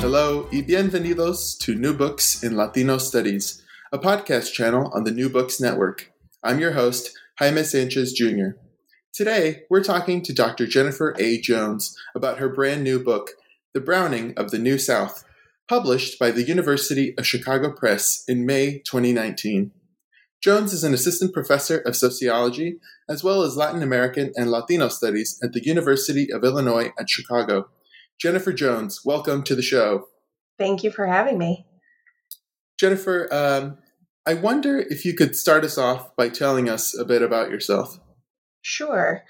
Hello y bienvenidos to New Books in Latino Studies, a podcast channel on the New Books Network. I'm your host, Jaime Sanchez Jr. Today, we're talking to Dr. Jennifer A. Jones about her brand new book, The Browning of the New South, published by the University of Chicago Press in May 2019. Jones is an assistant professor of sociology as well as Latin American and Latino studies at the University of Illinois at Chicago. Jennifer Jones, welcome to the show. Thank you for having me. Jennifer, um, I wonder if you could start us off by telling us a bit about yourself. Sure.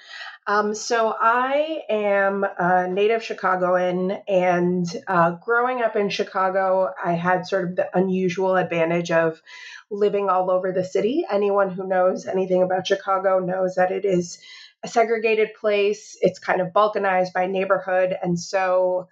Um, so I am a native Chicagoan, and uh, growing up in Chicago, I had sort of the unusual advantage of living all over the city. Anyone who knows anything about Chicago knows that it is a segregated place. It's kind of balkanized by neighborhood. And so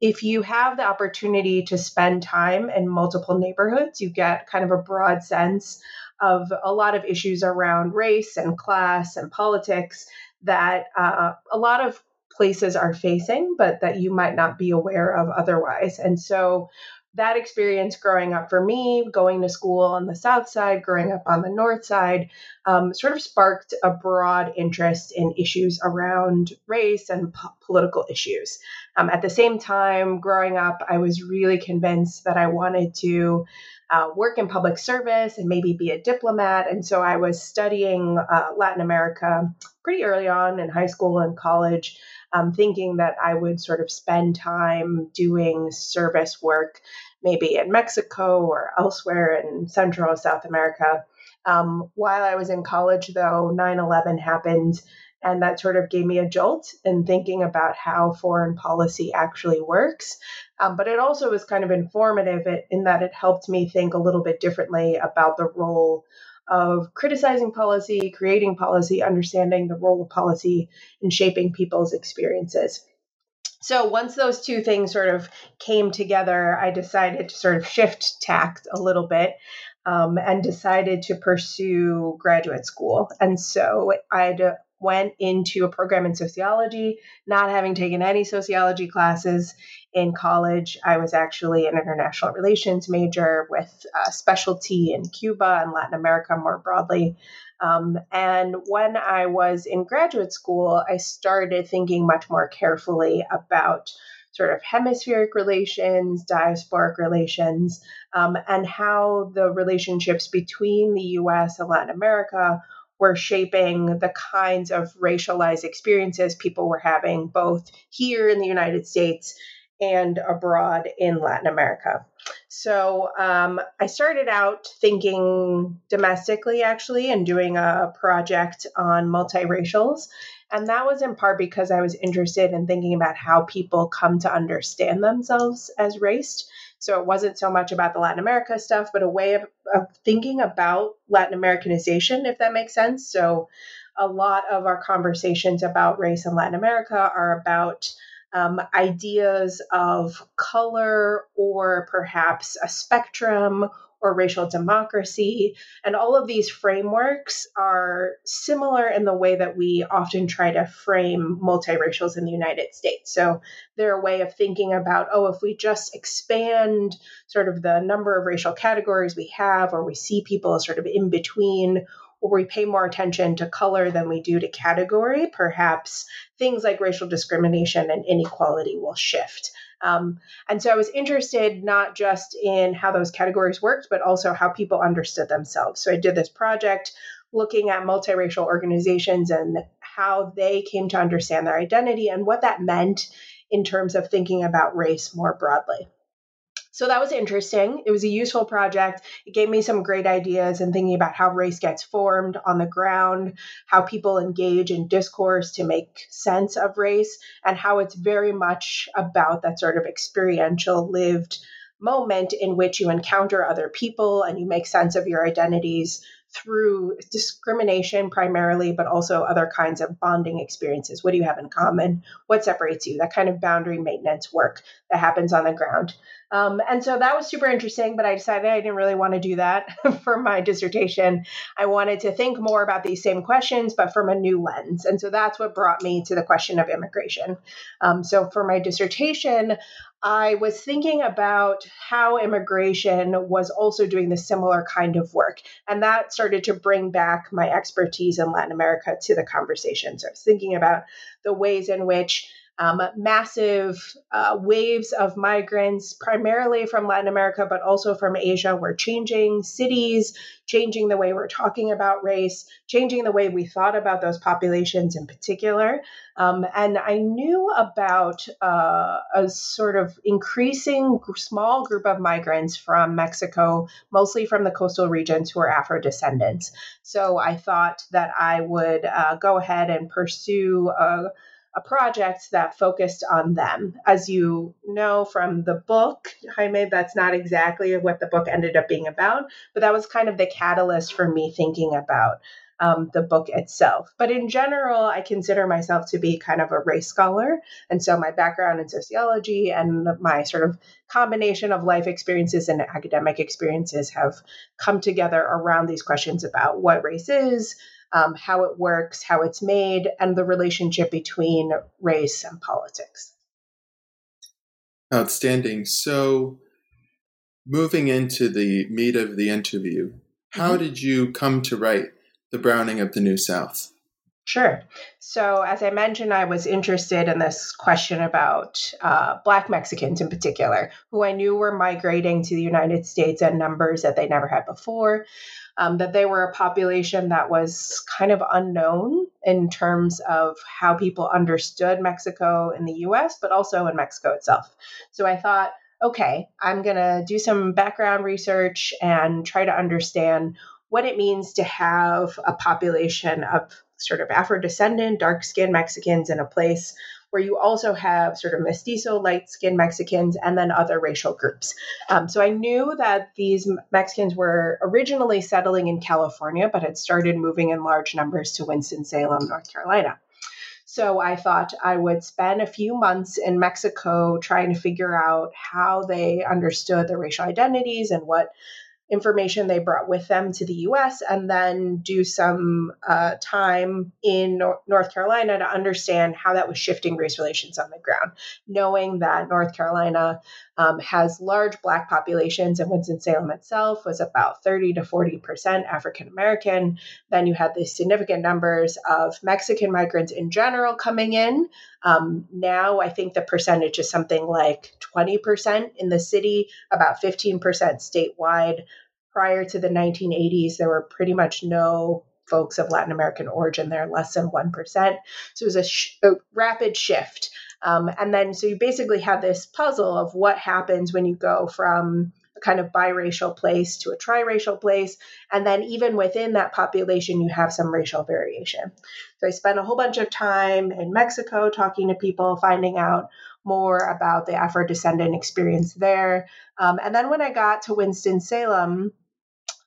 if you have the opportunity to spend time in multiple neighborhoods, you get kind of a broad sense of a lot of issues around race and class and politics that uh, a lot of places are facing, but that you might not be aware of otherwise. And so that experience growing up for me, going to school on the south side, growing up on the north side, um, sort of sparked a broad interest in issues around race and po- political issues. Um, at the same time, growing up, I was really convinced that I wanted to uh, work in public service and maybe be a diplomat. And so I was studying uh, Latin America pretty early on in high school and college um, thinking that I would sort of spend time doing service work, maybe in Mexico or elsewhere in Central South America. Um, while I was in college, though, 9 11 happened, and that sort of gave me a jolt in thinking about how foreign policy actually works. Um, but it also was kind of informative in that it helped me think a little bit differently about the role of criticizing policy, creating policy, understanding the role of policy in shaping people's experiences. So once those two things sort of came together, I decided to sort of shift tact a little bit um, and decided to pursue graduate school. And so I went into a program in sociology, not having taken any sociology classes in college. I was actually an international relations major with a specialty in Cuba and Latin America more broadly. Um, and when I was in graduate school, I started thinking much more carefully about sort of hemispheric relations, diasporic relations, um, and how the relationships between the US and Latin America were shaping the kinds of racialized experiences people were having both here in the United States and abroad in Latin America. So um, I started out thinking domestically, actually, and doing a project on multiracials. And that was in part because I was interested in thinking about how people come to understand themselves as raced. So it wasn't so much about the Latin America stuff, but a way of, of thinking about Latin Americanization, if that makes sense. So a lot of our conversations about race in Latin America are about um, ideas of color or perhaps a spectrum or racial democracy. And all of these frameworks are similar in the way that we often try to frame multiracials in the United States. So they're a way of thinking about, oh, if we just expand sort of the number of racial categories we have, or we see people as sort of in between, or we pay more attention to color than we do to category, perhaps things like racial discrimination and inequality will shift. Um, and so I was interested not just in how those categories worked, but also how people understood themselves. So I did this project looking at multiracial organizations and how they came to understand their identity and what that meant in terms of thinking about race more broadly. So that was interesting. It was a useful project. It gave me some great ideas and thinking about how race gets formed on the ground, how people engage in discourse to make sense of race, and how it's very much about that sort of experiential, lived moment in which you encounter other people and you make sense of your identities through discrimination primarily, but also other kinds of bonding experiences. What do you have in common? What separates you? That kind of boundary maintenance work that happens on the ground. Um, and so that was super interesting, but I decided I didn't really want to do that for my dissertation. I wanted to think more about these same questions, but from a new lens. And so that's what brought me to the question of immigration. Um, so for my dissertation, I was thinking about how immigration was also doing the similar kind of work. And that started to bring back my expertise in Latin America to the conversation. So I was thinking about the ways in which um, massive uh, waves of migrants, primarily from Latin America, but also from Asia, were changing cities, changing the way we're talking about race, changing the way we thought about those populations in particular. Um, and I knew about uh, a sort of increasing small group of migrants from Mexico, mostly from the coastal regions, who are Afro descendants. So I thought that I would uh, go ahead and pursue a a project that focused on them. As you know from the book, Jaime, that's not exactly what the book ended up being about, but that was kind of the catalyst for me thinking about um, the book itself. But in general, I consider myself to be kind of a race scholar. And so my background in sociology and my sort of combination of life experiences and academic experiences have come together around these questions about what race is, um, how it works, how it's made, and the relationship between race and politics. Outstanding. So, moving into the meat of the interview, how mm-hmm. did you come to write The Browning of the New South? Sure. So, as I mentioned, I was interested in this question about uh, Black Mexicans in particular, who I knew were migrating to the United States in numbers that they never had before um, that they were a population that was kind of unknown in terms of how people understood Mexico in the US, but also in Mexico itself. So I thought, okay, I'm going to do some background research and try to understand what it means to have a population of sort of Afro descendant, dark skinned Mexicans in a place where you also have sort of mestizo, light skinned Mexicans, and then other racial groups. Um, so I knew that these Mexicans were originally settling in California, but had started moving in large numbers to Winston-Salem, North Carolina. So I thought I would spend a few months in Mexico trying to figure out how they understood their racial identities and what information they brought with them to the US and then do some uh, time in Nor- North Carolina to understand how that was shifting race relations on the ground, knowing that North Carolina um, has large Black populations, and Winston-Salem itself was about 30 to 40% African American. Then you had these significant numbers of Mexican migrants in general coming in. Um, now I think the percentage is something like 20% in the city, about 15% statewide. Prior to the 1980s, there were pretty much no folks of Latin American origin there, less than 1%. So it was a, sh- a rapid shift. Um, and then, so you basically have this puzzle of what happens when you go from kind of biracial place to a triracial place. And then, even within that population, you have some racial variation. So, I spent a whole bunch of time in Mexico talking to people, finding out more about the Afro descendant experience there. Um, and then, when I got to Winston-Salem,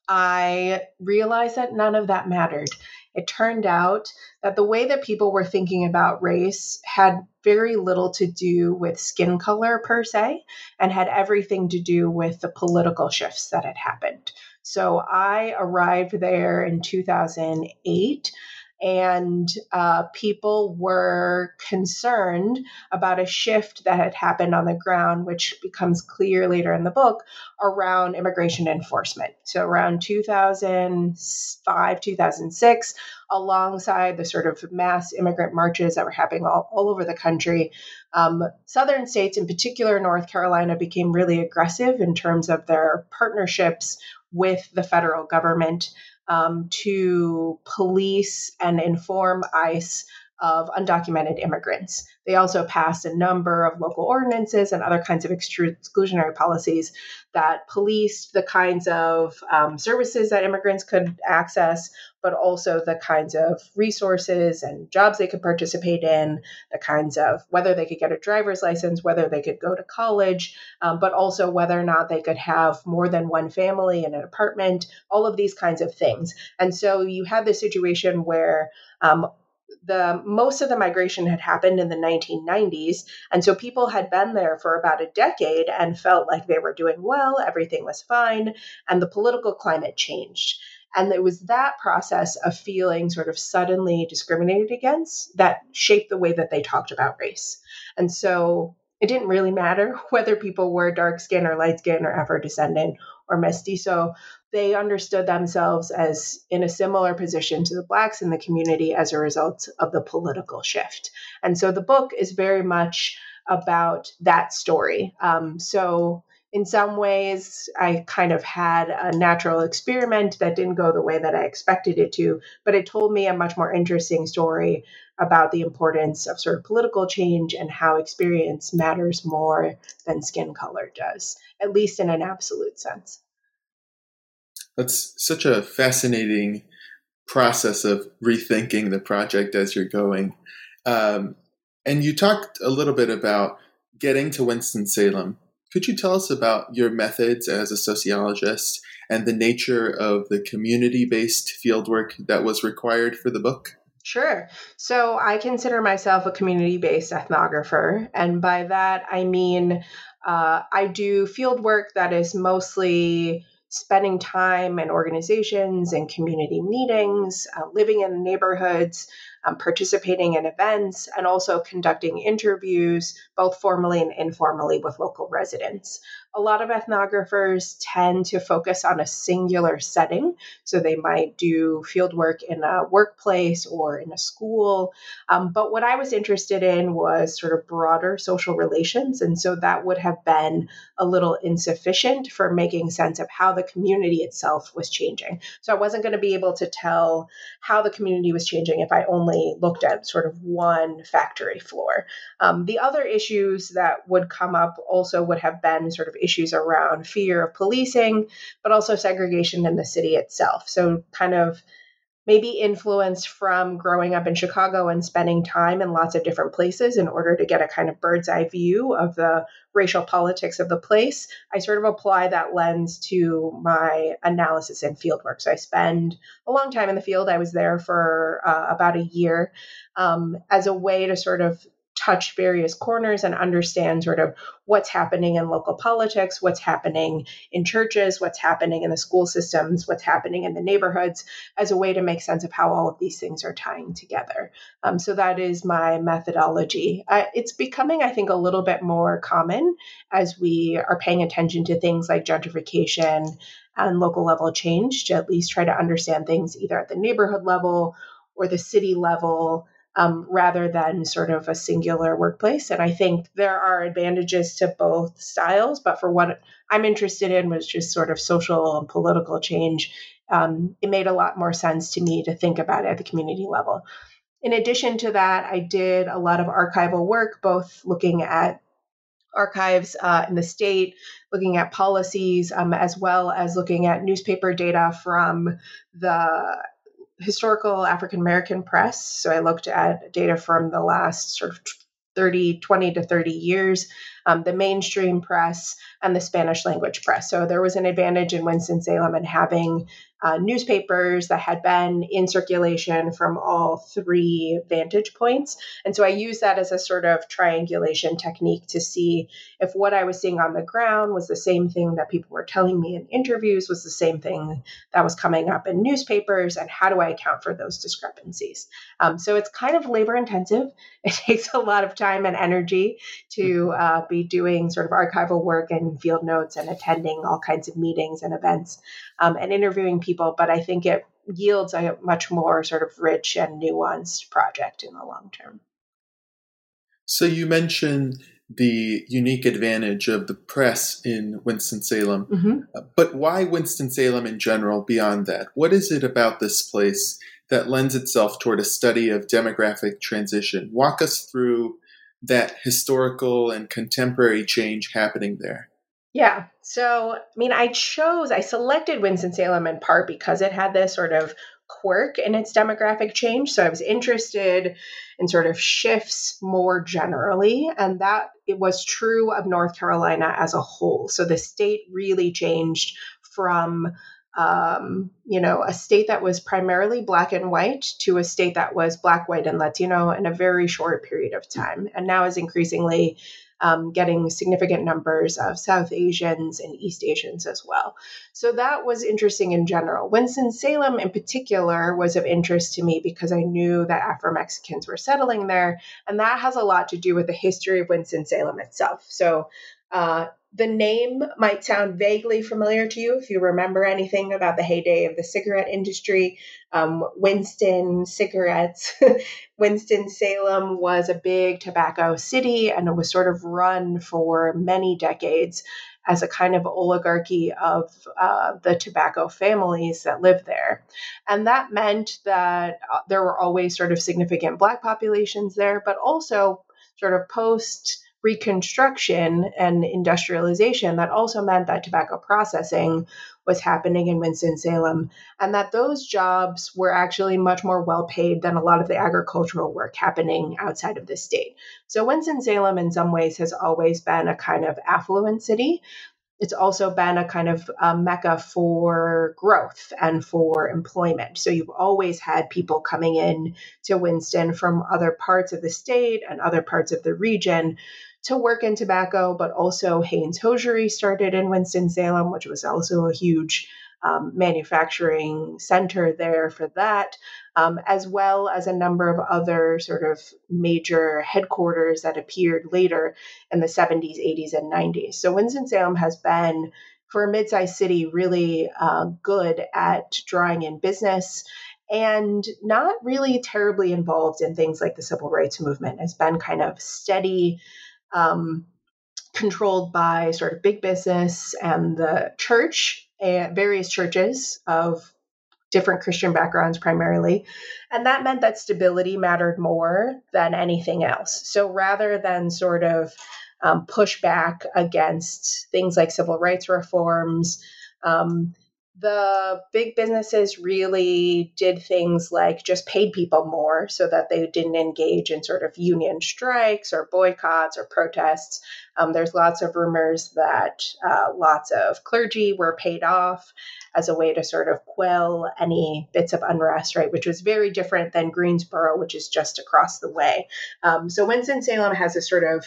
I realized that none of that mattered it turned out that the way that people were thinking about race had very little to do with skin color per se and had everything to do with the political shifts that had happened. So I arrived there in 2008 and uh, people were concerned about a shift that had happened on the ground, which becomes clear later in the book around immigration enforcement. So, around 2005, 2006, alongside the sort of mass immigrant marches that were happening all, all over the country, um, southern states, in particular North Carolina, became really aggressive in terms of their partnerships with the federal government um, to police and inform ICE of undocumented immigrants. They also passed a number of local ordinances and other kinds of exclusionary policies that policed the kinds of um, services that immigrants could access, but also the kinds of resources and jobs they could participate in, the kinds of whether they could get a driver's license, whether they could go to college, um, but also whether or not they could have more than one family in an apartment, all of these kinds of things. And so you have this situation where um, the most of the migration had happened in the 1990s and so people had been there for about a decade and felt like they were doing well everything was fine and the political climate changed and it was that process of feeling sort of suddenly discriminated against that shaped the way that they talked about race and so it didn't really matter whether people were dark skin or light skin or Afro descendant or mestizo. They understood themselves as in a similar position to the blacks in the community as a result of the political shift. And so the book is very much about that story. Um, so in some ways, I kind of had a natural experiment that didn't go the way that I expected it to, but it told me a much more interesting story about the importance of sort of political change and how experience matters more than skin color does, at least in an absolute sense. That's such a fascinating process of rethinking the project as you're going. Um, and you talked a little bit about getting to Winston-Salem. Could you tell us about your methods as a sociologist and the nature of the community based fieldwork that was required for the book? Sure. So I consider myself a community based ethnographer. And by that, I mean uh, I do field work that is mostly spending time in organizations and community meetings, uh, living in neighborhoods, um, participating in events, and also conducting interviews, both formally and informally, with local residents. A lot of ethnographers tend to focus on a singular setting. So they might do field work in a workplace or in a school. Um, but what I was interested in was sort of broader social relations. And so that would have been a little insufficient for making sense of how the community itself was changing. So I wasn't going to be able to tell how the community was changing if I only looked at sort of one factory floor. Um, the other issues that would come up also would have been sort of issues around fear of policing, but also segregation in the city itself. So, kind of maybe influence from growing up in Chicago and spending time in lots of different places in order to get a kind of bird's eye view of the racial politics of the place. I sort of apply that lens to my analysis and fieldwork. So I spend a long time in the field. I was there for uh, about a year um, as a way to sort of touch various corners and understand sort of what's happening in local politics, what's happening in churches, what's happening in the school systems, what's happening in the neighborhoods, as a way to make sense of how all of these things are tying together. Um, so that is my methodology. Uh, it's becoming, I think, a little bit more common as we are paying attention to things like gentrification and local level change to at least try to understand things either at the neighborhood level or the city level um, rather than sort of a singular workplace. And I think there are advantages to both styles, but for what I'm interested in was just sort of social and political change. Um, it made a lot more sense to me to think about it at the community level. In addition to that, I did a lot of archival work, both looking at archives uh, in the state, looking at policies, um, as well as looking at newspaper data from the historical African American press. So I looked at data from the last sort of 30, 20 to 30 years, um, the mainstream press, and the Spanish language press. So there was an advantage in Winston-Salem in having uh, newspapers that had been in circulation from all three vantage points. And so I used that as a sort of triangulation technique to see if what I was seeing on the ground was the same thing that people were telling me in interviews, was the same thing that was coming up in newspapers, and how do I account for those discrepancies? Um, so it's kind of labor intensive. It takes a lot of time and energy to mm-hmm. uh, be doing sort of archival work and field notes and attending all kinds of meetings and events um, and interviewing people, but I think it yields a much more sort of rich and nuanced project in the long term. So you mentioned the unique advantage of the press in Winston-Salem. Mm-hmm. Uh, but why Winston-Salem in general beyond that? What is it about this place that lends itself toward a study of demographic transition? Walk us through that historical and contemporary change happening there. Yeah. So, I mean, I chose, I selected Winston-Salem in part because it had this sort of quirk in its demographic change. So I was interested in sort of shifts more generally. And that it was true of North Carolina as a whole. So the state really changed from um, you know, a state that was primarily black and white to a state that was black, white, and Latino in a very short period of time, and now is increasingly um, getting significant numbers of South Asians and East Asians as well. So that was interesting in general. Winston-Salem, in particular, was of interest to me because I knew that Afro Mexicans were settling there, and that has a lot to do with the history of Winston-Salem itself. So uh, the name might sound vaguely familiar to you if you remember anything about the heyday of the cigarette industry. Um, Winston cigarettes, Winston-Salem was a big tobacco city and it was sort of run for many decades as a kind of oligarchy of uh, the tobacco families that lived there. And that meant that uh, there were always sort of significant black populations there, but also sort of post Reconstruction and industrialization, that also meant that tobacco processing was happening in Winston-Salem, and that those jobs were actually much more well paid than a lot of the agricultural work happening outside of the state. So Winston-Salem, in some ways, has always been a kind of affluent city, it's also been a kind of a mecca for growth and for employment. So you've always had people coming in to Winston from other parts of the state and other parts of the region to work in tobacco, but also Hanes Hosiery started in Winston-Salem, which was also a huge um, manufacturing center there for that, um, as well as a number of other sort of major headquarters that appeared later in the 70s, 80s, and 90s. So Winston-Salem has been, for a mid-sized city, really uh, good at drawing in business and not really terribly involved in things like the civil rights movement. Has been kind of steady. Um, controlled by sort of big business and the church and various churches of different Christian backgrounds primarily. And that meant that stability mattered more than anything else. So rather than sort of um, push back against things like civil rights reforms, um, the big businesses really did things like just paid people more so that they didn't engage in sort of union strikes or boycotts or protests. Um, there's lots of rumors that uh, lots of clergy were paid off as a way to sort of quell any bits of unrest, right? Which was very different than Greensboro, which is just across the way. Um, so Winston-Salem has a sort of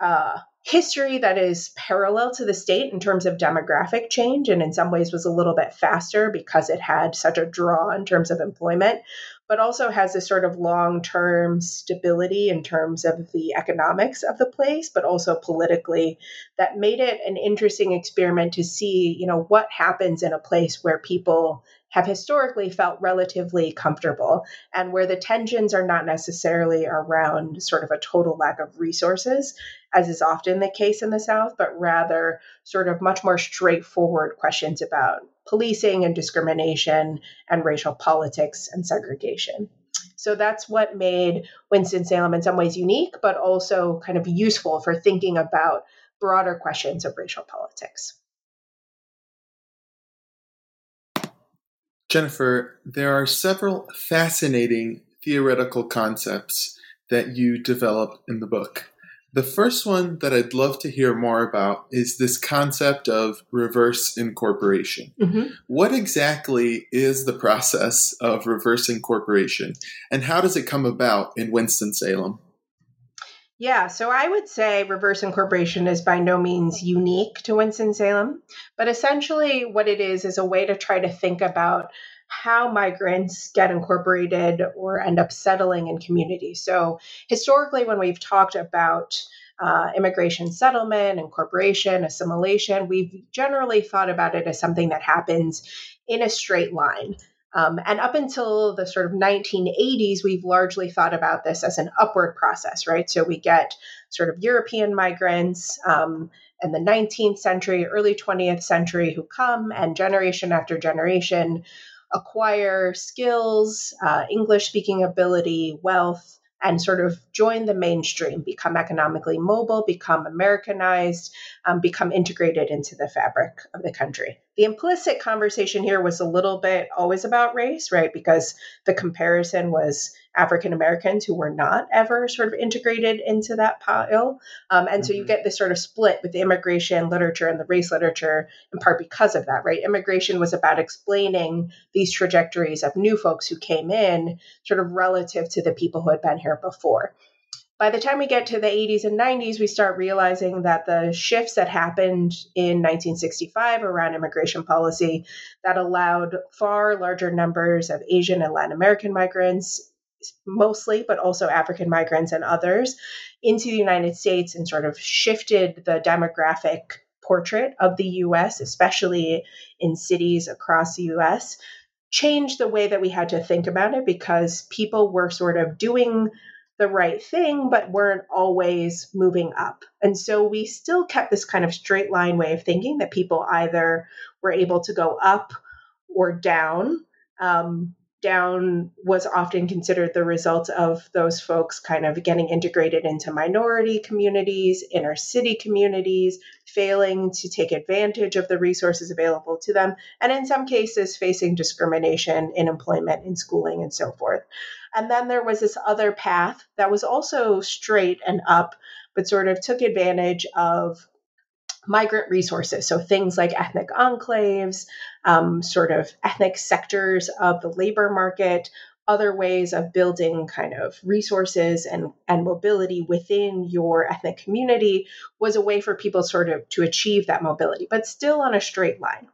uh, history that is parallel to the state in terms of demographic change and in some ways was a little bit faster because it had such a draw in terms of employment but also has this sort of long-term stability in terms of the economics of the place but also politically that made it an interesting experiment to see you know what happens in a place where people have historically felt relatively comfortable and where the tensions are not necessarily around sort of a total lack of resources, as is often the case in the South, but rather sort of much more straightforward questions about policing and discrimination and racial politics and segregation. So that's what made Winston-Salem in some ways unique, but also kind of useful for thinking about broader questions of racial politics. Jennifer, there are several fascinating theoretical concepts that you develop in the book. The first one that I'd love to hear more about is this concept of reverse incorporation. Mm-hmm. What exactly is the process of reverse incorporation, and how does it come about in Winston-Salem? Yeah, so I would say reverse incorporation is by no means unique to Winston-Salem, but essentially what it is is a way to try to think about how migrants get incorporated or end up settling in communities. So, historically, when we've talked about uh, immigration settlement, incorporation, assimilation, we've generally thought about it as something that happens in a straight line. Um, and up until the sort of 1980s, we've largely thought about this as an upward process, right? So we get sort of European migrants um, in the 19th century, early 20th century who come, and generation after generation acquire skills, uh, English speaking ability, wealth, and sort of join the mainstream, become economically mobile, become Americanized, um, become integrated into the fabric of the country. the implicit conversation here was a little bit always about race, right? Because the comparison was African Americans who were not ever sort of integrated into that pile. Um, and mm-hmm. so you mm-hmm. get this sort of split with the immigration literature and the race literature, in part because of that, right? Immigration was about explaining these trajectories of new folks who came in, sort of relative to the people who had been here before by the time we get to the 80s and 90s, we start realizing that the shifts that happened in 1965 around immigration policy that allowed far larger numbers of Asian and Latin American migrants, mostly, but also African migrants and others, into the United States and sort of shifted the demographic portrait of the US, especially in cities across the US, changed the way that we had to think about it because people were sort of doing the right thing, but weren't always moving up. And so we still kept this kind of straight line way of thinking that people either were able to go up or down. Um, down was often considered the result of those folks kind of getting integrated into minority communities, inner city communities, failing to take advantage of the resources available to them, and in some cases, facing discrimination in employment, in schooling, and so forth. And then there was this other path that was also straight and up, but sort of took advantage of migrant resources. So things like ethnic enclaves, um, sort of ethnic sectors of the labor market, other ways of building kind of resources and, and mobility within your ethnic community was a way for people sort of to achieve that mobility, but still on a straight line.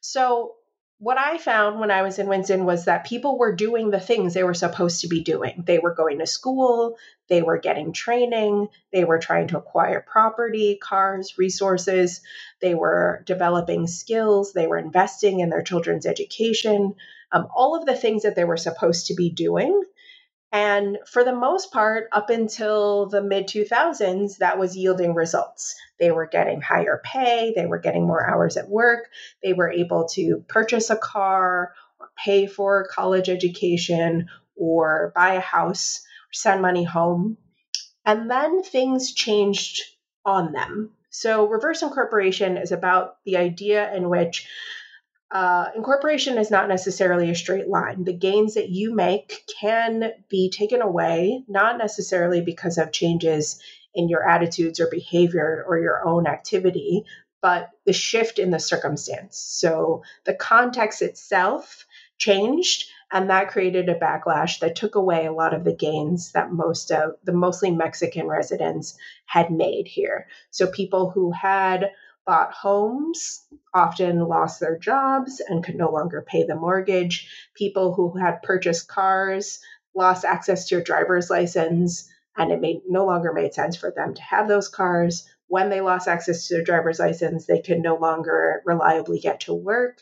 So what I found when I was in Winston was that people were doing the things they were supposed to be doing. They were going to school, they were getting training, they were trying to acquire property, cars, resources, they were developing skills, they were investing in their children's education, um, all of the things that they were supposed to be doing. And for the most part, up until the mid 2000s, that was yielding results. They were getting higher pay, they were getting more hours at work, they were able to purchase a car or pay for college education or buy a house or send money home. And then things changed on them. So, reverse incorporation is about the idea in which uh, incorporation is not necessarily a straight line. The gains that you make can be taken away, not necessarily because of changes in your attitudes or behavior or your own activity, but the shift in the circumstance. So the context itself changed, and that created a backlash that took away a lot of the gains that most of the mostly Mexican residents had made here. So people who had bought homes often lost their jobs and could no longer pay the mortgage. People who had purchased cars lost access to a driver's license, and it made no longer made sense for them to have those cars. When they lost access to their driver's license, they could no longer reliably get to work.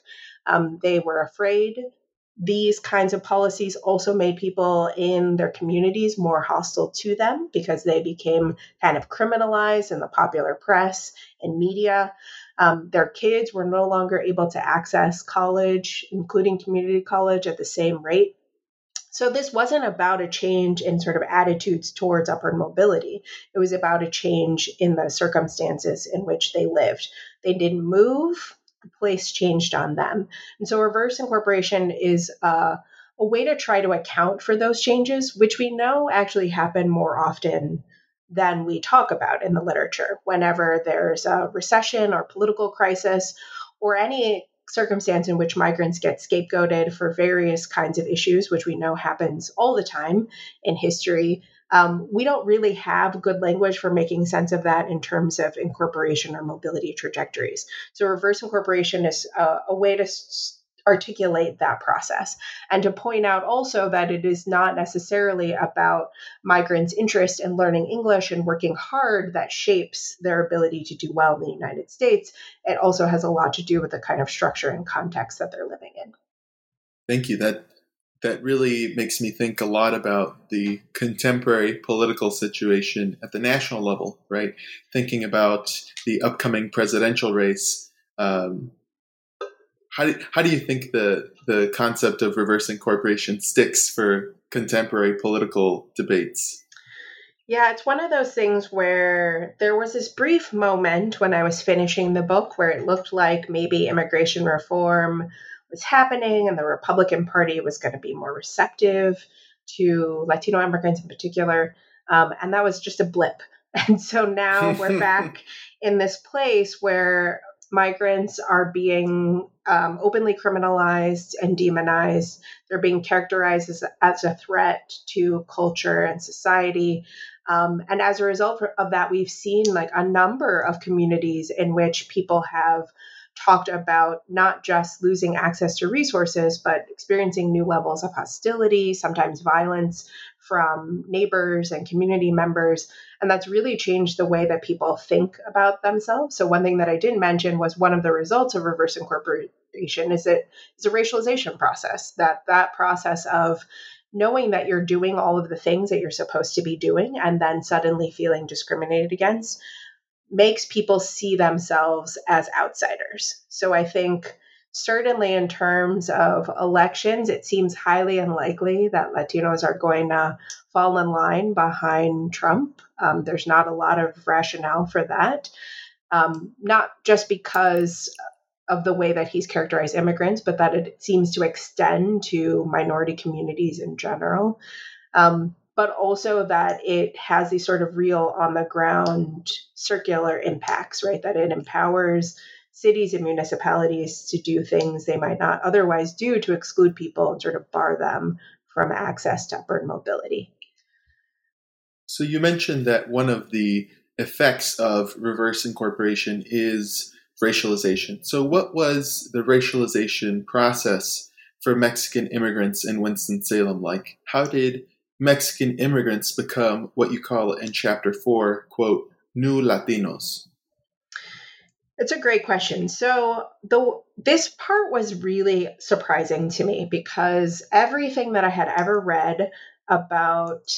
Um, they were afraid these kinds of policies also made people in their communities more hostile to them because they became kind of criminalized in the popular press and media. Um, their kids were no longer able to access college, including community college, at the same rate. So, this wasn't about a change in sort of attitudes towards upward mobility. It was about a change in the circumstances in which they lived. They didn't move, the place changed on them. And so reverse incorporation is uh, a way to try to account for those changes, which we know actually happen more often than we talk about in the literature. Whenever there's a recession or political crisis or any circumstance in which migrants get scapegoated for various kinds of issues, which we know happens all the time in history, um, we don't really have good language for making sense of that in terms of incorporation or mobility trajectories. So, reverse incorporation is a, a way to articulate that process and to point out also that it is not necessarily about migrants' interest in learning English and working hard that shapes their ability to do well in the United States. It also has a lot to do with the kind of structure and context that they're living in. Thank you. That that really makes me think a lot about the contemporary political situation at the national level, right? Thinking about the upcoming presidential race. Um, how do, how do you think the, the concept of reverse incorporation sticks for contemporary political debates? Yeah, it's one of those things where there was this brief moment when I was finishing the book where it looked like maybe immigration reform was happening and the Republican Party was going to be more receptive to Latino immigrants in particular. Um, and that was just a blip. And so now we're back in this place where migrants are being um, openly criminalized and demonized. They're being characterized as, as a threat to culture and society. Um, and as a result of that, we've seen like a number of communities in which people have talked about not just losing access to resources, but experiencing new levels of hostility, sometimes violence from neighbors and community members. And that's really changed the way that people think about themselves. So, one thing that I didn't mention was one of the results of reverse incorporation is it is a racialization process, that that process of knowing that you're doing all of the things that you're supposed to be doing and then suddenly feeling discriminated against makes people see themselves as outsiders. So I think certainly in terms of elections, it seems highly unlikely that Latinos are going to fall in line behind Trump. Um, there's not a lot of rationale for that. Um, not just because of the way that he's characterized immigrants, but that it seems to extend to minority communities in general. Um, but also that it has these sort of real on the ground circular impacts, right? That it empowers cities and municipalities to do things they might not otherwise do to exclude people and sort of bar them from access to upward mobility. So you mentioned that one of the effects of reverse incorporation is racialization. So, what was the racialization process for Mexican immigrants in Winston-Salem like? How did Mexican immigrants become what you call in chapter four, quote, new Latinos? It's a great question. So the this part was really surprising to me because everything that I had ever read about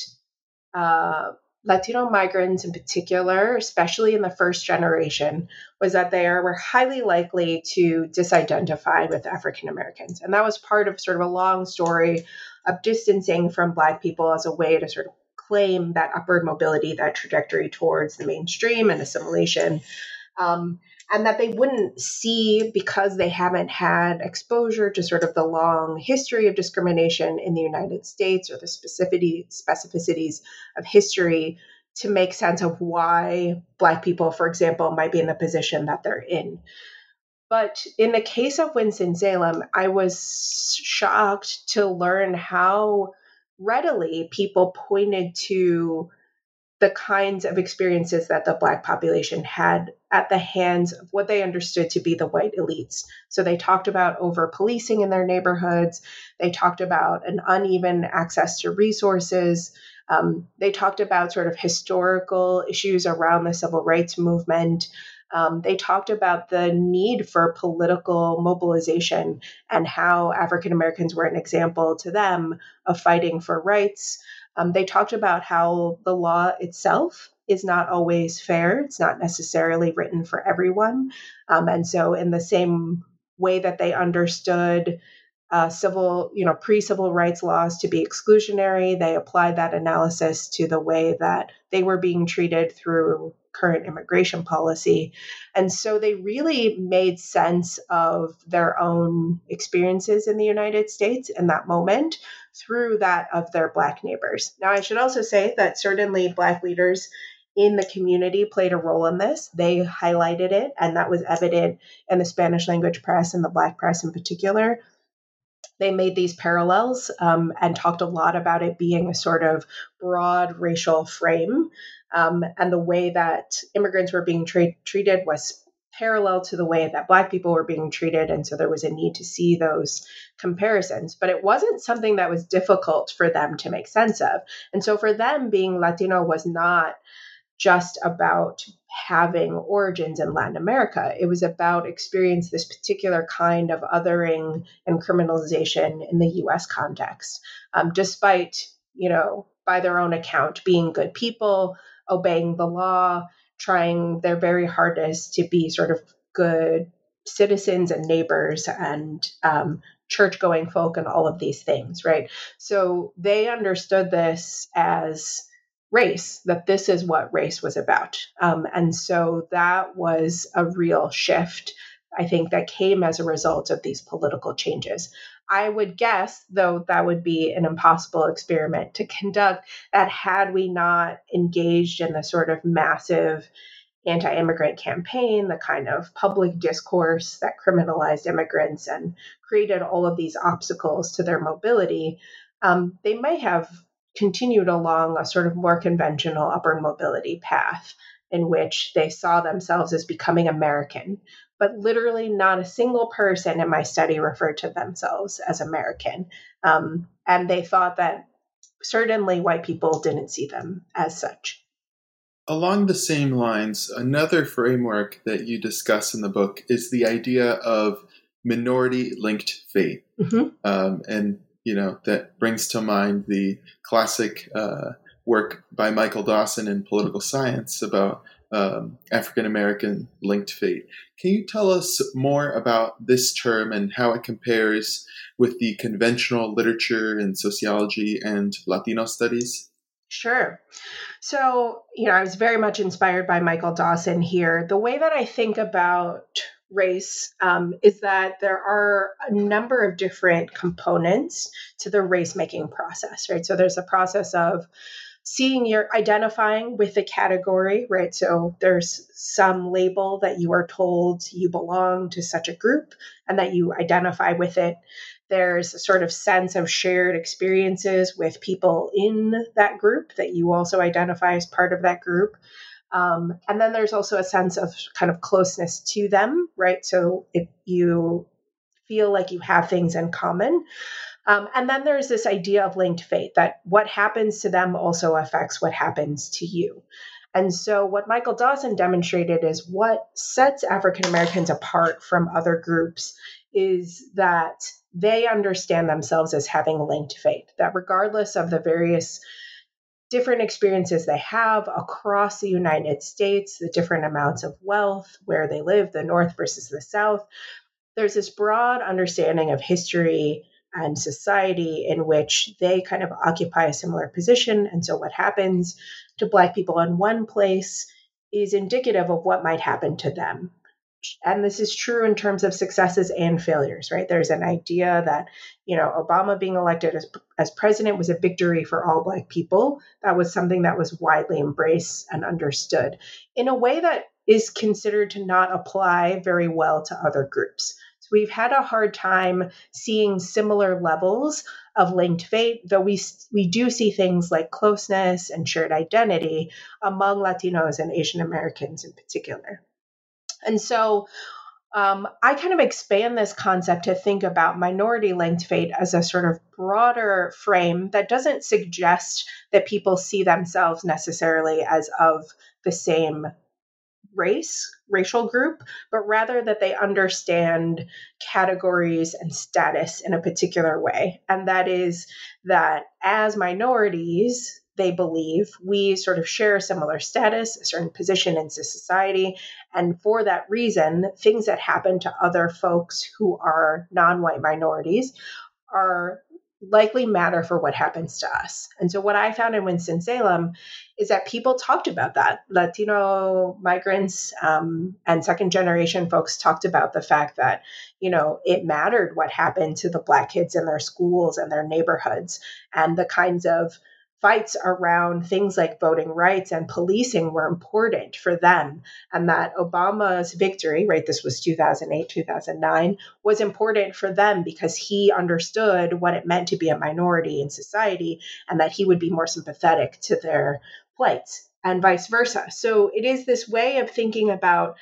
uh, Latino migrants in particular, especially in the first generation, was that they are, were highly likely to disidentify with African Americans. And that was part of sort of a long story of distancing from Black people as a way to sort of claim that upward mobility, that trajectory towards the mainstream and assimilation. Um, and that they wouldn't see because they haven't had exposure to sort of the long history of discrimination in the United States or the specificity, specificities of history to make sense of why Black people, for example, might be in the position that they're in. But in the case of Winston-Salem, I was shocked to learn how readily people pointed to the kinds of experiences that the Black population had at the hands of what they understood to be the white elites. So they talked about over policing in their neighborhoods, they talked about an uneven access to resources. Um, they talked about sort of historical issues around the civil rights movement. Um, they talked about the need for political mobilization and how African Americans were an example to them of fighting for rights. Um, they talked about how the law itself is not always fair. It's not necessarily written for everyone. Um, and so, in the same way that they understood uh, civil, you know, pre civil rights laws to be exclusionary, they applied that analysis to the way that they were being treated through current immigration policy. And so they really made sense of their own experiences in the United States in that moment through that of their Black neighbors. Now, I should also say that certainly Black leaders in the community played a role in this. They highlighted it, and that was evident in the Spanish language press and the Black press in particular. They made these parallels um, and talked a lot about it being a sort of broad racial frame. Um, and the way that immigrants were being tra- treated was parallel to the way that Black people were being treated. And so there was a need to see those comparisons. But it wasn't something that was difficult for them to make sense of. And so for them, being Latino was not just about having origins in Latin America. It was about experience this particular kind of othering and criminalization in the U.S. context, um, despite you know by their own account being good people, obeying the law, trying their very hardest to be sort of good citizens and neighbors and um, church going folk and all of these things, right? So they understood this as race, that this is what race was about. Um, and so that was a real shift, I think, that came as a result of these political changes. I would guess, though that would be an impossible experiment to conduct, that had we not engaged in the sort of massive anti immigrant campaign, the kind of public discourse that criminalized immigrants and created all of these obstacles to their mobility, um, they may have continued along a sort of more conventional upper mobility path in which they saw themselves as becoming American. But literally, not a single person in my study referred to themselves as American. Um, and they thought that certainly white people didn't see them as such. Along the same lines, another framework that you discuss in the book is the idea of minority linked fate. Mm-hmm. Um, and you know, that brings to mind the classic uh, work by Michael Dawson in political science about um, African American linked fate. Can you tell us more about this term and how it compares with the conventional literature in sociology and Latino studies? Sure. So, you know, I was very much inspired by Michael Dawson here. The way that I think about race um, is that there are a number of different components to the race making process, right? So there's a process of seeing your identifying with a category, right? So there's some label that you are told you belong to such a group and that you identify with it. There's a sort of sense of shared experiences with people in that group that you also identify as part of that group. Um, and then there's also a sense of kind of closeness to them, right? So if you feel like you have things in common. Um, and then there's this idea of linked fate that what happens to them also affects what happens to you. And so, what Michael Dawson demonstrated is what sets African Americans apart from other groups is that they understand themselves as having linked fate, that regardless of the various different experiences they have across the United States, the different amounts of wealth, where they live, the North versus the South. There's this broad understanding of history and society in which they kind of occupy a similar position. And so, what happens to Black people in one place is indicative of what might happen to them and this is true in terms of successes and failures, right? There's an idea that, you know, Obama being elected as, as president was a victory for all Black people. That was something that was widely embraced and understood in a way that is considered to not apply very well to other groups. So we've had a hard time seeing similar levels of linked fate, though we we do see things like closeness and shared identity among Latinos and Asian Americans in particular. And so um, I kind of expand this concept to think about minority linked fate as a sort of broader frame that doesn't suggest that people see themselves necessarily as of the same race, racial group, but rather that they understand categories and status in a particular way. And that is that as minorities, they believe we sort of share a similar status, a certain position in society. And for that reason, things that happen to other folks who are non white minorities are likely matter for what happens to us. And so, what I found in Winston-Salem is that people talked about that. Latino migrants um, and second generation folks talked about the fact that, you know, it mattered what happened to the Black kids in their schools and their neighborhoods and the kinds of fights around things like voting rights and policing were important for them and that Obama's victory right this was 2008 2009 was important for them because he understood what it meant to be a minority in society and that he would be more sympathetic to their plights and vice versa. So it is this way of thinking about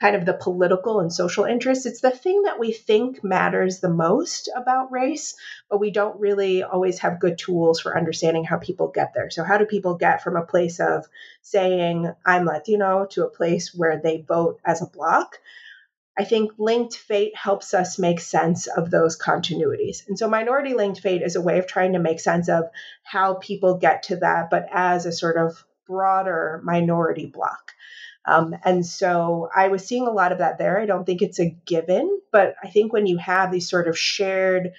kind of the political and social interests. It's the thing that we think matters the most about race, but we don't really always have good tools for understanding how people get there. So, how do people get from a place of saying, I'm Latino, to a place where they vote as a block? I think linked fate helps us make sense of those continuities. And so, minority linked fate is a way of trying to make sense of how people get to that, but as a sort of broader minority block. Um, and so I was seeing a lot of that there. I don't think it's a given, but I think when you have these sort of shared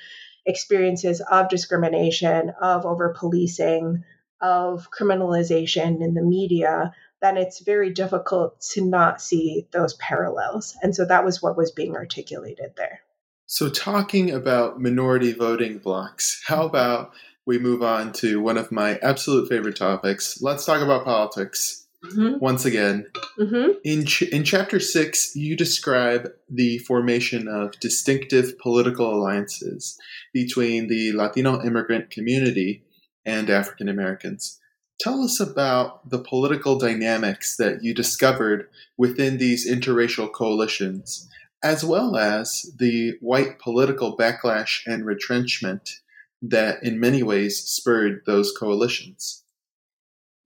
experiences of discrimination, of over policing, of criminalization in the media, then it's very difficult to not see those parallels. And so that was what was being articulated there. So, talking about minority voting blocks, how about we move on to one of my absolute favorite topics? Let's talk about politics. Mm-hmm. Once again, mm-hmm. in ch- in chapter six, you describe the formation of distinctive political alliances between the Latino immigrant community and African Americans. Tell us about the political dynamics that you discovered within these interracial coalitions, as well as the white political backlash and retrenchment that in many ways spurred those coalitions.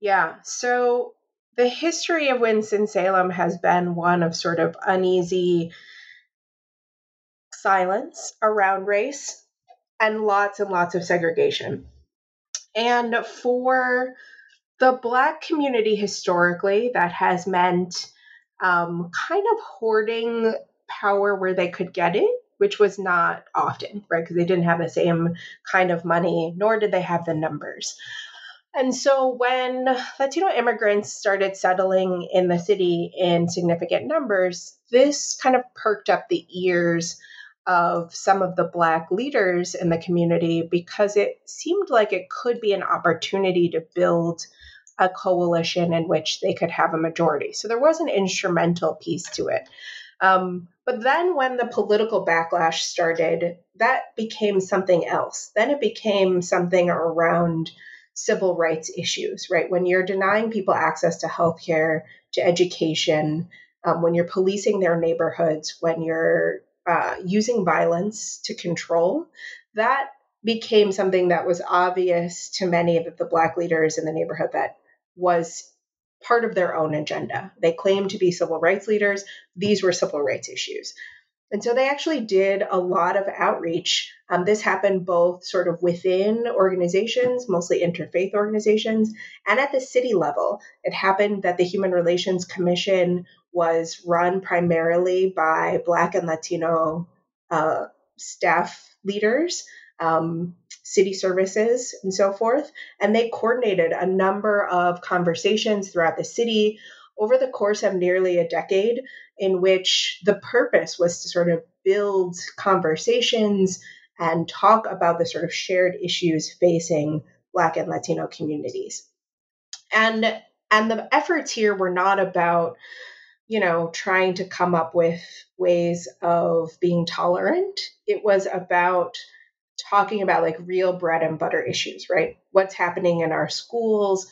Yeah, so the history of Winston-Salem has been one of sort of uneasy silence around race and lots and lots of segregation. And for the Black community historically, that has meant um, kind of hoarding power where they could get it, which was not often, right? Because they didn't have the same kind of money, nor did they have the numbers. And so when Latino immigrants started settling in the city in significant numbers, this kind of perked up the ears of some of the Black leaders in the community because it seemed like it could be an opportunity to build a coalition in which they could have a majority. So there was an instrumental piece to it. Um, but then when the political backlash started, that became something else. Then it became something around civil rights issues, right? When you're denying people access to healthcare, to education, um, when you're policing their neighborhoods, when you're uh, using violence to control, that became something that was obvious to many of the Black leaders in the neighborhood that was part of their own agenda. They claimed to be civil rights leaders, these were civil rights issues. And so they actually did a lot of outreach. Um, this happened both sort of within organizations, mostly interfaith organizations, and at the city level. It happened that the Human Relations Commission was run primarily by Black and Latino uh, staff leaders, um, city services, and so forth. And they coordinated a number of conversations throughout the city over the course of nearly a decade, in which the purpose was to sort of build conversations and talk about the sort of shared issues facing Black and Latino communities. And and the efforts here were not about you know, trying to come up with ways of being tolerant. It was about talking about like real bread and butter issues, right? What's happening in our schools?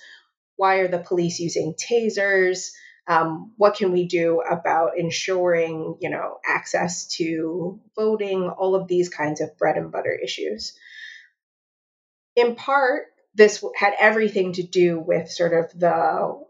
Why are the police using tasers? Um, what can we do about ensuring, you know, access to voting? All of these kinds of bread and butter issues. In part, this had everything to do with sort of the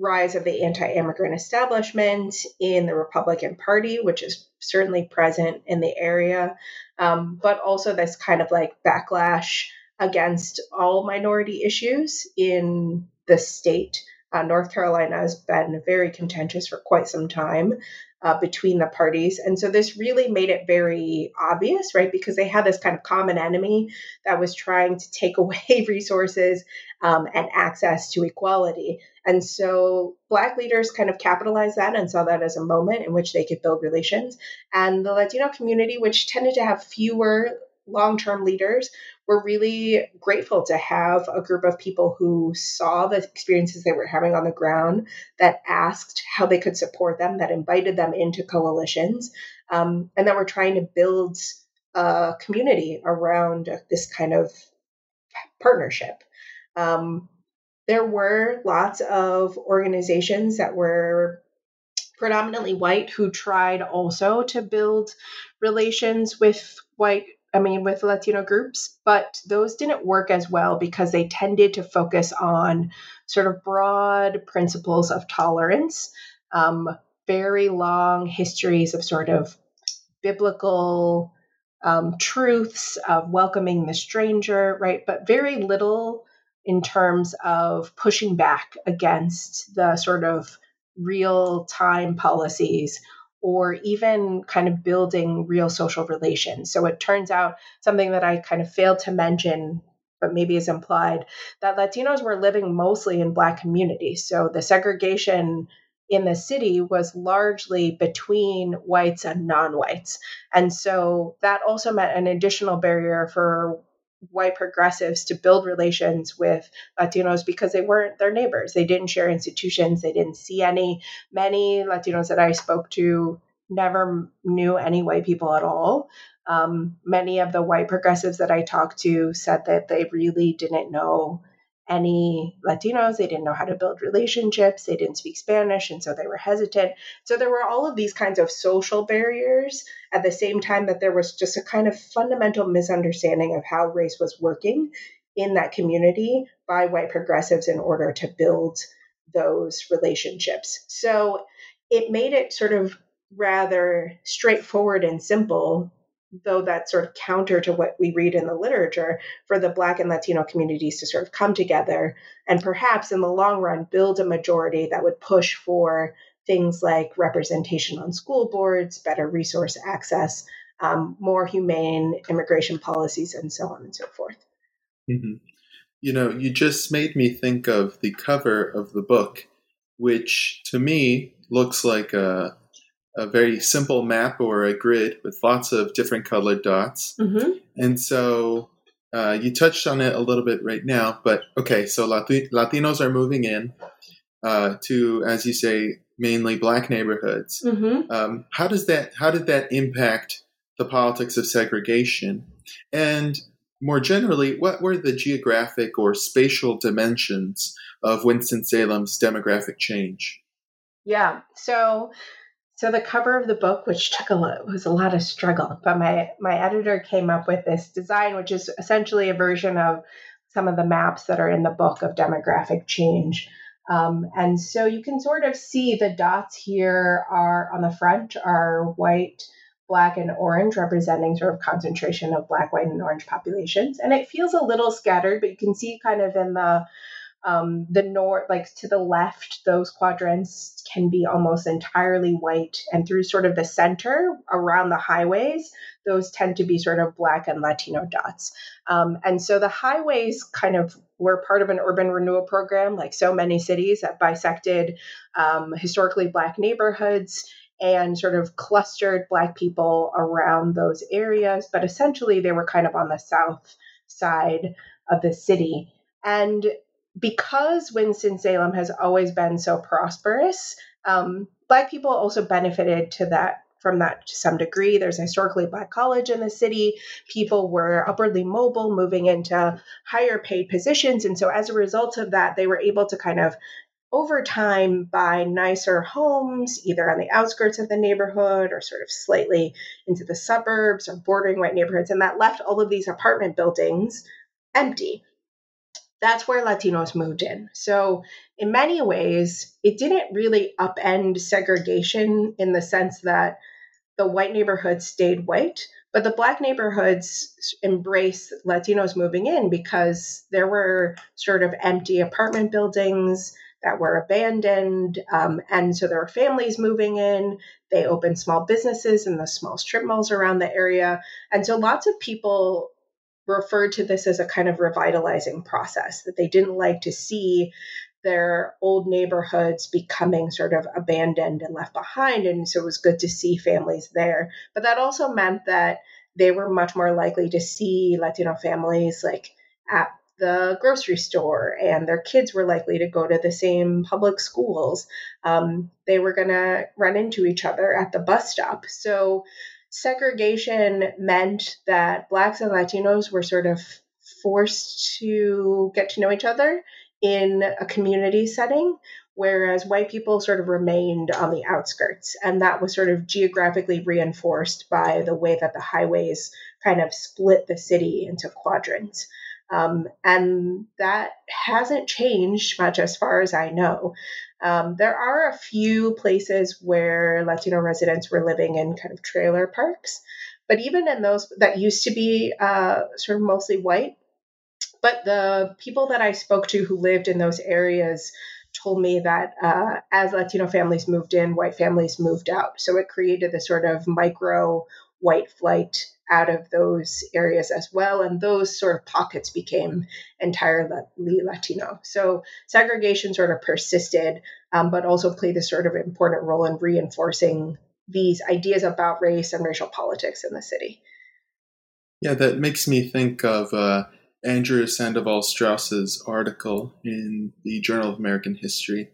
rise of the anti immigrant establishment in the Republican Party, which is certainly present in the area, um, but also this kind of like backlash against all minority issues in the state. Uh, North Carolina has been very contentious for quite some time uh, between the parties. And so this really made it very obvious, right? Because they had this kind of common enemy that was trying to take away resources um, and access to equality. And so Black leaders kind of capitalized that and saw that as a moment in which they could build relations. And the Latino community, which tended to have fewer long term leaders, were really grateful to have a group of people who saw the experiences they were having on the ground, that asked how they could support them, that invited them into coalitions, um, and that were trying to build a community around this kind of partnership. Um, there were lots of organizations that were predominantly white who tried also to build relations with white I mean, with Latino groups, but those didn't work as well because they tended to focus on sort of broad principles of tolerance, um, very long histories of sort of biblical um, truths of welcoming the stranger, right? But very little in terms of pushing back against the sort of real time policies or even kind of building real social relations. So it turns out something that I kind of failed to mention but maybe is implied, that Latinos were living mostly in Black communities. So the segregation in the city was largely between whites and non whites. And so that also meant an additional barrier for white progressives to build relations with Latinos because they weren't their neighbors. They didn't share institutions, they didn't see any. Many Latinos that I spoke to never knew any white people at all. Um, many of the white progressives that I talked to said that they really didn't know any Latinos. They didn't know how to build relationships. They didn't speak Spanish, and so they were hesitant. So there were all of these kinds of social barriers at the same time that there was just a kind of fundamental misunderstanding of how race was working in that community by white progressives in order to build those relationships. So it made it sort of rather straightforward and simple though that's sort of counter to what we read in the literature, for the Black and Latino communities to sort of come together and perhaps in the long run build a majority that would push for things like representation on school boards, better resource access, um, more humane immigration policies, and so on and so forth. Mm-hmm. You know, you just made me think of the cover of the book, which to me looks like a a very simple map or a grid with lots of different colored dots. Mm-hmm. And so uh, you touched on it a little bit right now, but okay, so Latinos are moving in uh, to, as you say, mainly black neighborhoods. Mm-hmm. Um, how does that? How did that impact the politics of segregation? And more generally, what were the geographic or spatial dimensions of Winston Salem's demographic change? Yeah, so so the cover of the book, which took a lot, was a lot of struggle, but my my editor came up with this design, which is essentially a version of some of the maps that are in the book of demographic change. Um, and so you can sort of see the dots here are on the front are white, black, and orange, representing sort of concentration of black, white, and orange populations. And it feels a little scattered, but you can see kind of in the um, the north, like to the left, those quadrants can be almost entirely white. And through sort of the center around the highways, those tend to be sort of black and Latino dots. Um, and so the highways kind of were part of an urban renewal program, like so many cities that bisected um, historically black neighborhoods and sort of clustered black people around those areas. But essentially, they were kind of on the south side of the city. And because Winston-Salem has always been so prosperous, um, Black people also benefited to that from that to some degree. There's historically Black college in the city. People were upwardly mobile, moving into higher paid positions. And so as a result of that, they were able to kind of over time buy nicer homes, either on the outskirts of the neighborhood or sort of slightly into the suburbs or bordering white neighborhoods. And that left all of these apartment buildings empty that's where Latinos moved in. So, in many ways, it didn't really upend segregation in the sense that the white neighborhoods stayed white, but the black neighborhoods embraced Latinos moving in because there were sort of empty apartment buildings that were abandoned. Um, and so there were families moving in. They opened small businesses in the small strip malls around the area. And so lots of people referred to this as a kind of revitalizing process, that they didn't like to see their old neighborhoods becoming sort of abandoned and left behind. And so it was good to see families there. But that also meant that they were much more likely to see Latino families like at the grocery store, and their kids were likely to go to the same public schools. Um, they were going to run into each other at the bus stop. So segregation meant that blacks and Latinos were sort of forced to get to know each other in a community setting, whereas white people sort of remained on the outskirts. And that was sort of geographically reinforced by the way that the highways kind of split the city into quadrants. Um, and that hasn't changed much as far as I know. Um, there are a few places where Latino residents were living in kind of trailer parks, but even in those that used to be uh, sort of mostly white, but the people that I spoke to who lived in those areas told me that uh, as Latino families moved in, white families moved out. So it created this sort of micro white flight out of those areas as well. And those sort of pockets became entirely Latino. So segregation sort of persisted, um, but also played a sort of important role in reinforcing these ideas about race and racial politics in the city. Yeah, that makes me think of uh, Andrew Sandoval Strausz's article in the Journal of American History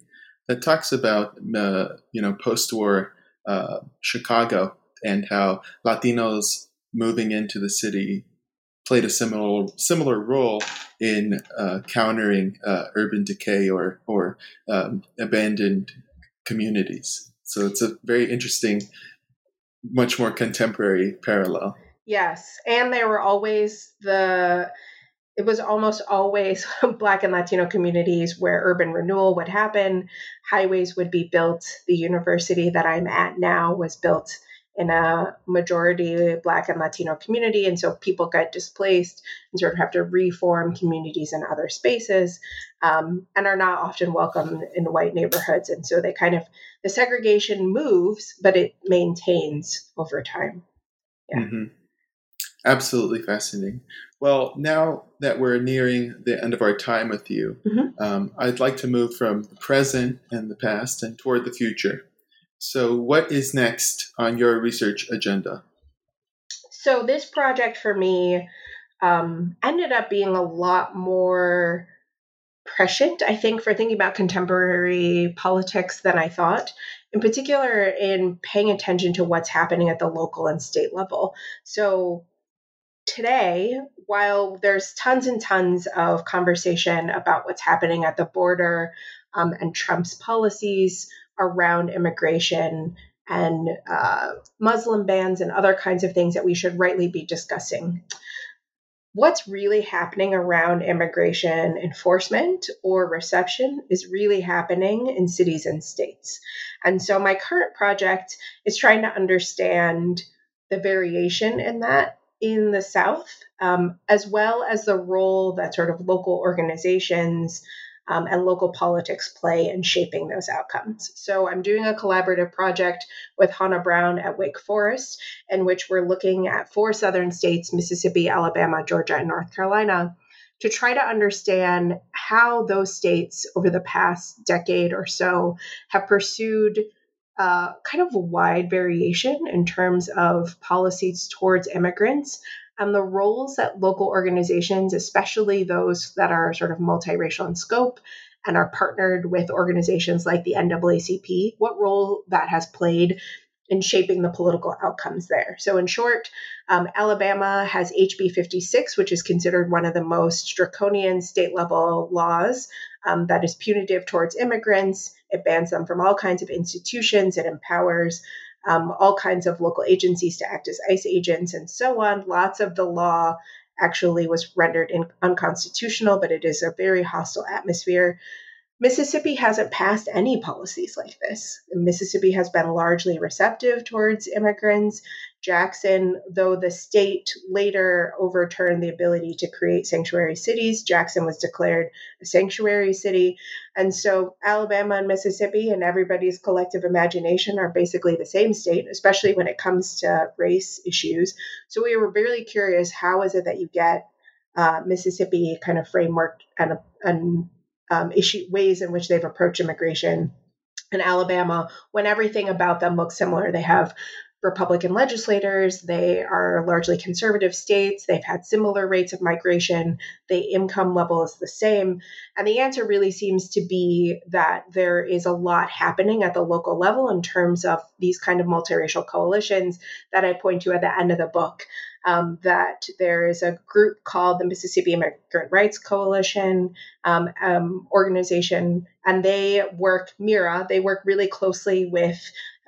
that talks about uh, you know post-war uh, Chicago and how Latinos moving into the city played a similar similar role in uh, countering uh, urban decay or or um, abandoned communities. So it's a very interesting, much more contemporary parallel. Yes, and they were always the it was almost always Black and Latino communities where urban renewal would happen, highways would be built. The university that I'm at now was built in a majority Black and Latino community. And so people get displaced and sort of have to reform communities in other spaces um, and are not often welcome in white neighborhoods. And so they kind of, the segregation moves, but it maintains over time. Yeah. Mm-hmm. Absolutely fascinating. Well, now that we're nearing the end of our time with you, mm-hmm. um, I'd like to move from the present and the past and toward the future. So, what is next on your research agenda? So, this project for me um, ended up being a lot more prescient, I think, for thinking about contemporary politics than I thought, in particular, in paying attention to what's happening at the local and state level. So, today, while there's tons and tons of conversation about what's happening at the border um, and Trump's policies around immigration and uh, Muslim bans and other kinds of things that we should rightly be discussing. What's really happening around immigration enforcement or reception is really happening in cities and states. And so, my current project is trying to understand the variation in that in the South, um, as well as the role that sort of local organizations um, and local politics play in shaping those outcomes. So I'm doing a collaborative project with Hana Brown at Wake Forest, in which we're looking at four southern states Mississippi, Alabama, Georgia, and North Carolina to try to understand how those states over the past decade or so have pursued uh, kind of a wide variation in terms of policies towards immigrants and the roles that local organizations, especially those that are sort of multiracial in scope and are partnered with organizations like the NAACP, what role that has played in shaping the political outcomes there. So, in short, um, Alabama has HB 56, which is considered one of the most draconian state level laws um, that is punitive towards immigrants. It bans them from all kinds of institutions, it empowers um, all kinds of local agencies to act as ICE agents and so on. Lots of the law actually was rendered in, unconstitutional, but it is a very hostile atmosphere. Mississippi hasn't passed any policies like this. Mississippi has been largely receptive towards immigrants. Jackson, though the state later overturned the ability to create sanctuary cities, Jackson was declared a sanctuary city. And so Alabama and Mississippi and everybody's collective imagination are basically the same state, especially when it comes to race issues. So we were really curious how is it that you get uh, Mississippi kind of framework and, and um, issue ways in which they've approached immigration in Alabama when everything about them looks similar. They have Republican legislators. They are largely conservative states. They've had similar rates of migration. The income level is the same. And the answer really seems to be that there is a lot happening at the local level in terms of these kind of multiracial coalitions that I point to at the end of the book um, that there is a group called the Mississippi Immigrant Rights Coalition um, um, organization, and they work, MIRA, they work really closely with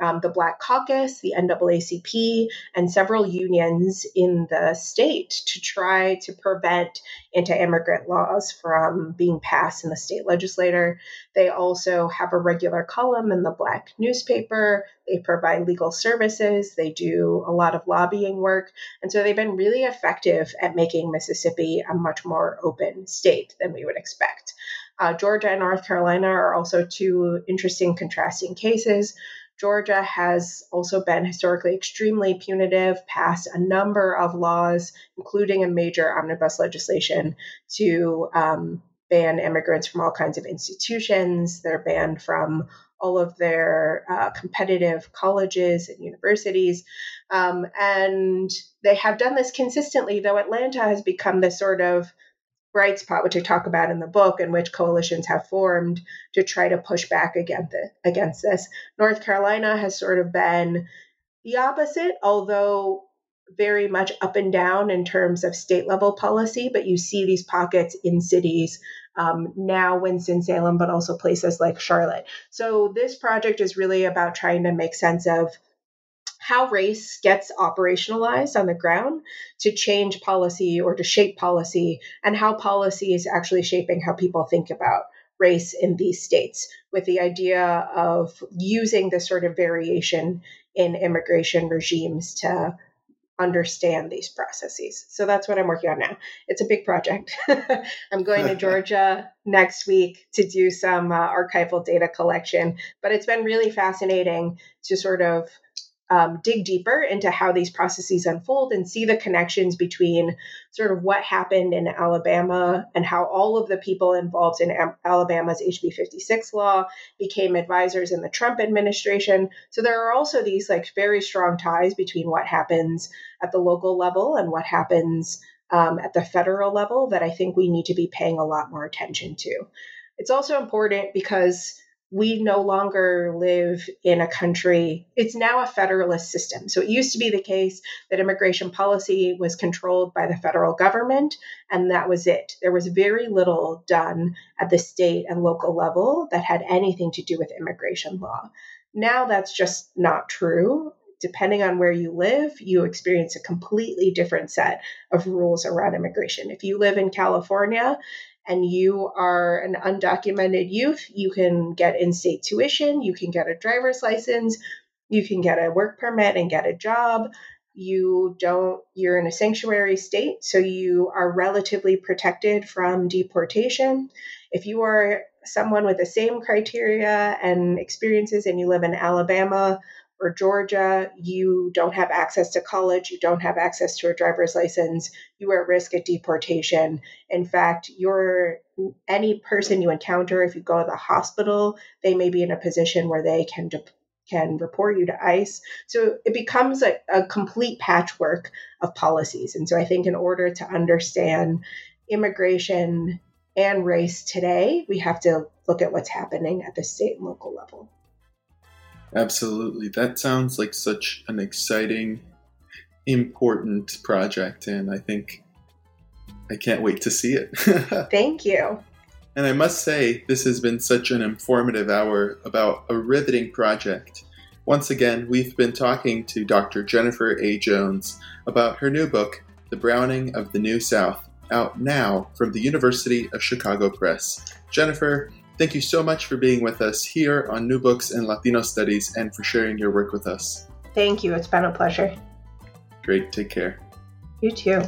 um, the Black Caucus, the NAACP, and several unions in the state to try to prevent anti immigrant laws from being passed in the state legislature. They also have a regular column in the Black newspaper. They provide legal services. They do a lot of lobbying work. And so they've been really effective at making Mississippi a much more open state than we would expect. Uh, Georgia and North Carolina are also two interesting contrasting cases. Georgia has also been historically extremely punitive, passed a number of laws, including a major omnibus legislation to um, ban immigrants from all kinds of institutions. They're banned from all of their uh, competitive colleges and universities. Um, and they have done this consistently, though Atlanta has become this sort of bright spot, which I talk about in the book, and which coalitions have formed to try to push back against, against this. North Carolina has sort of been the opposite, although very much up and down in terms of state level policy, but you see these pockets in cities um, now Winston-Salem, but also places like Charlotte. So this project is really about trying to make sense of how race gets operationalized on the ground to change policy or to shape policy, and how policy is actually shaping how people think about race in these states, with the idea of using this sort of variation in immigration regimes to understand these processes. So that's what I'm working on now. It's a big project. I'm going to Georgia next week to do some uh, archival data collection, but it's been really fascinating to sort of um, dig deeper into how these processes unfold and see the connections between sort of what happened in Alabama and how all of the people involved in Alabama's HB 56 law became advisors in the Trump administration. So there are also these like very strong ties between what happens at the local level and what happens um, at the federal level that I think we need to be paying a lot more attention to. It's also important because we no longer live in a country, it's now a federalist system. So it used to be the case that immigration policy was controlled by the federal government, and that was it. There was very little done at the state and local level that had anything to do with immigration law. Now that's just not true. Depending on where you live, you experience a completely different set of rules around immigration. If you live in California, and you are an undocumented youth, you can get in state tuition, you can get a driver's license, you can get a work permit and get a job. You don't, you're in a sanctuary state, so you are relatively protected from deportation. If you are someone with the same criteria and experiences and you live in Alabama or Georgia, you don't have access to college, you don't have access to a driver's license, you are at risk of deportation. In fact, you're any person you encounter, if you go to the hospital, they may be in a position where they can de- can report you to ICE. So it becomes a, a complete patchwork of policies. And so I think in order to understand immigration and race today, we have to look at what's happening at the state and local level. Absolutely. That sounds like such an exciting, important project, and I think I can't wait to see it. Thank you. And I must say, this has been such an informative hour about a riveting project. Once again, we've been talking to Dr. Jennifer A. Jones about her new book, The Browning of the New South, out now from the University of Chicago Press. Jennifer, Thank you so much for being with us here on New Books in Latino Studies and for sharing your work with us. Thank you. It's been a pleasure. Great. Take care. You too.